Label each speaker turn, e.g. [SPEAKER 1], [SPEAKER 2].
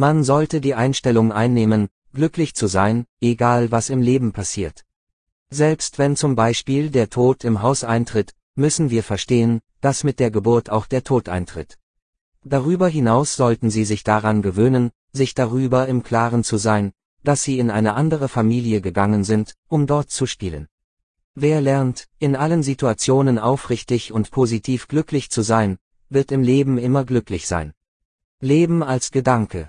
[SPEAKER 1] Man sollte die Einstellung einnehmen, glücklich zu sein, egal was im Leben passiert. Selbst wenn zum Beispiel der Tod im Haus eintritt, müssen wir verstehen, dass mit der Geburt auch der Tod eintritt. Darüber hinaus sollten Sie sich daran gewöhnen, sich darüber im Klaren zu sein, dass Sie in eine andere Familie gegangen sind, um dort zu spielen. Wer lernt, in allen Situationen aufrichtig und positiv glücklich zu sein, wird im Leben immer glücklich sein. Leben als Gedanke